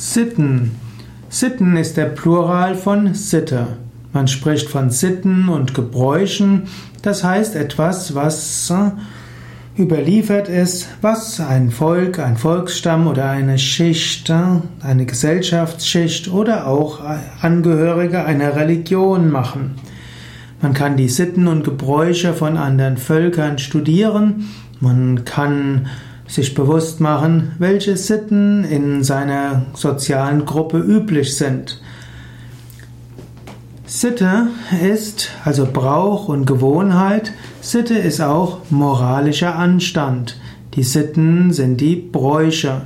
Sitten. Sitten ist der Plural von Sitte. Man spricht von Sitten und Gebräuchen, das heißt etwas, was überliefert ist, was ein Volk, ein Volksstamm oder eine Schicht, eine Gesellschaftsschicht oder auch Angehörige einer Religion machen. Man kann die Sitten und Gebräuche von anderen Völkern studieren, man kann sich bewusst machen, welche Sitten in seiner sozialen Gruppe üblich sind. Sitte ist also Brauch und Gewohnheit. Sitte ist auch moralischer Anstand. Die Sitten sind die Bräuche.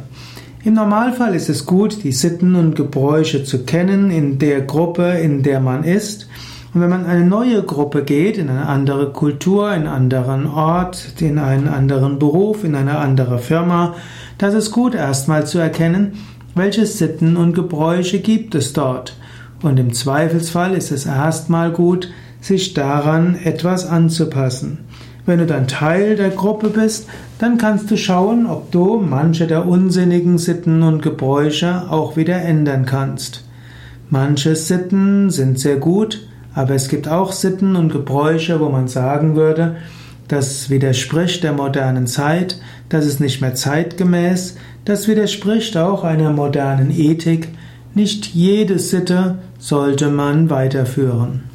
Im Normalfall ist es gut, die Sitten und Gebräuche zu kennen in der Gruppe, in der man ist. Und wenn man in eine neue Gruppe geht, in eine andere Kultur, in einen anderen Ort, in einen anderen Beruf, in eine andere Firma, das ist gut erstmal zu erkennen, welche Sitten und Gebräuche gibt es dort. Und im Zweifelsfall ist es erstmal gut, sich daran etwas anzupassen. Wenn du dann Teil der Gruppe bist, dann kannst du schauen, ob du manche der unsinnigen Sitten und Gebräuche auch wieder ändern kannst. Manche Sitten sind sehr gut, aber es gibt auch Sitten und Gebräuche, wo man sagen würde, das widerspricht der modernen Zeit, das ist nicht mehr zeitgemäß, das widerspricht auch einer modernen Ethik. Nicht jede Sitte sollte man weiterführen.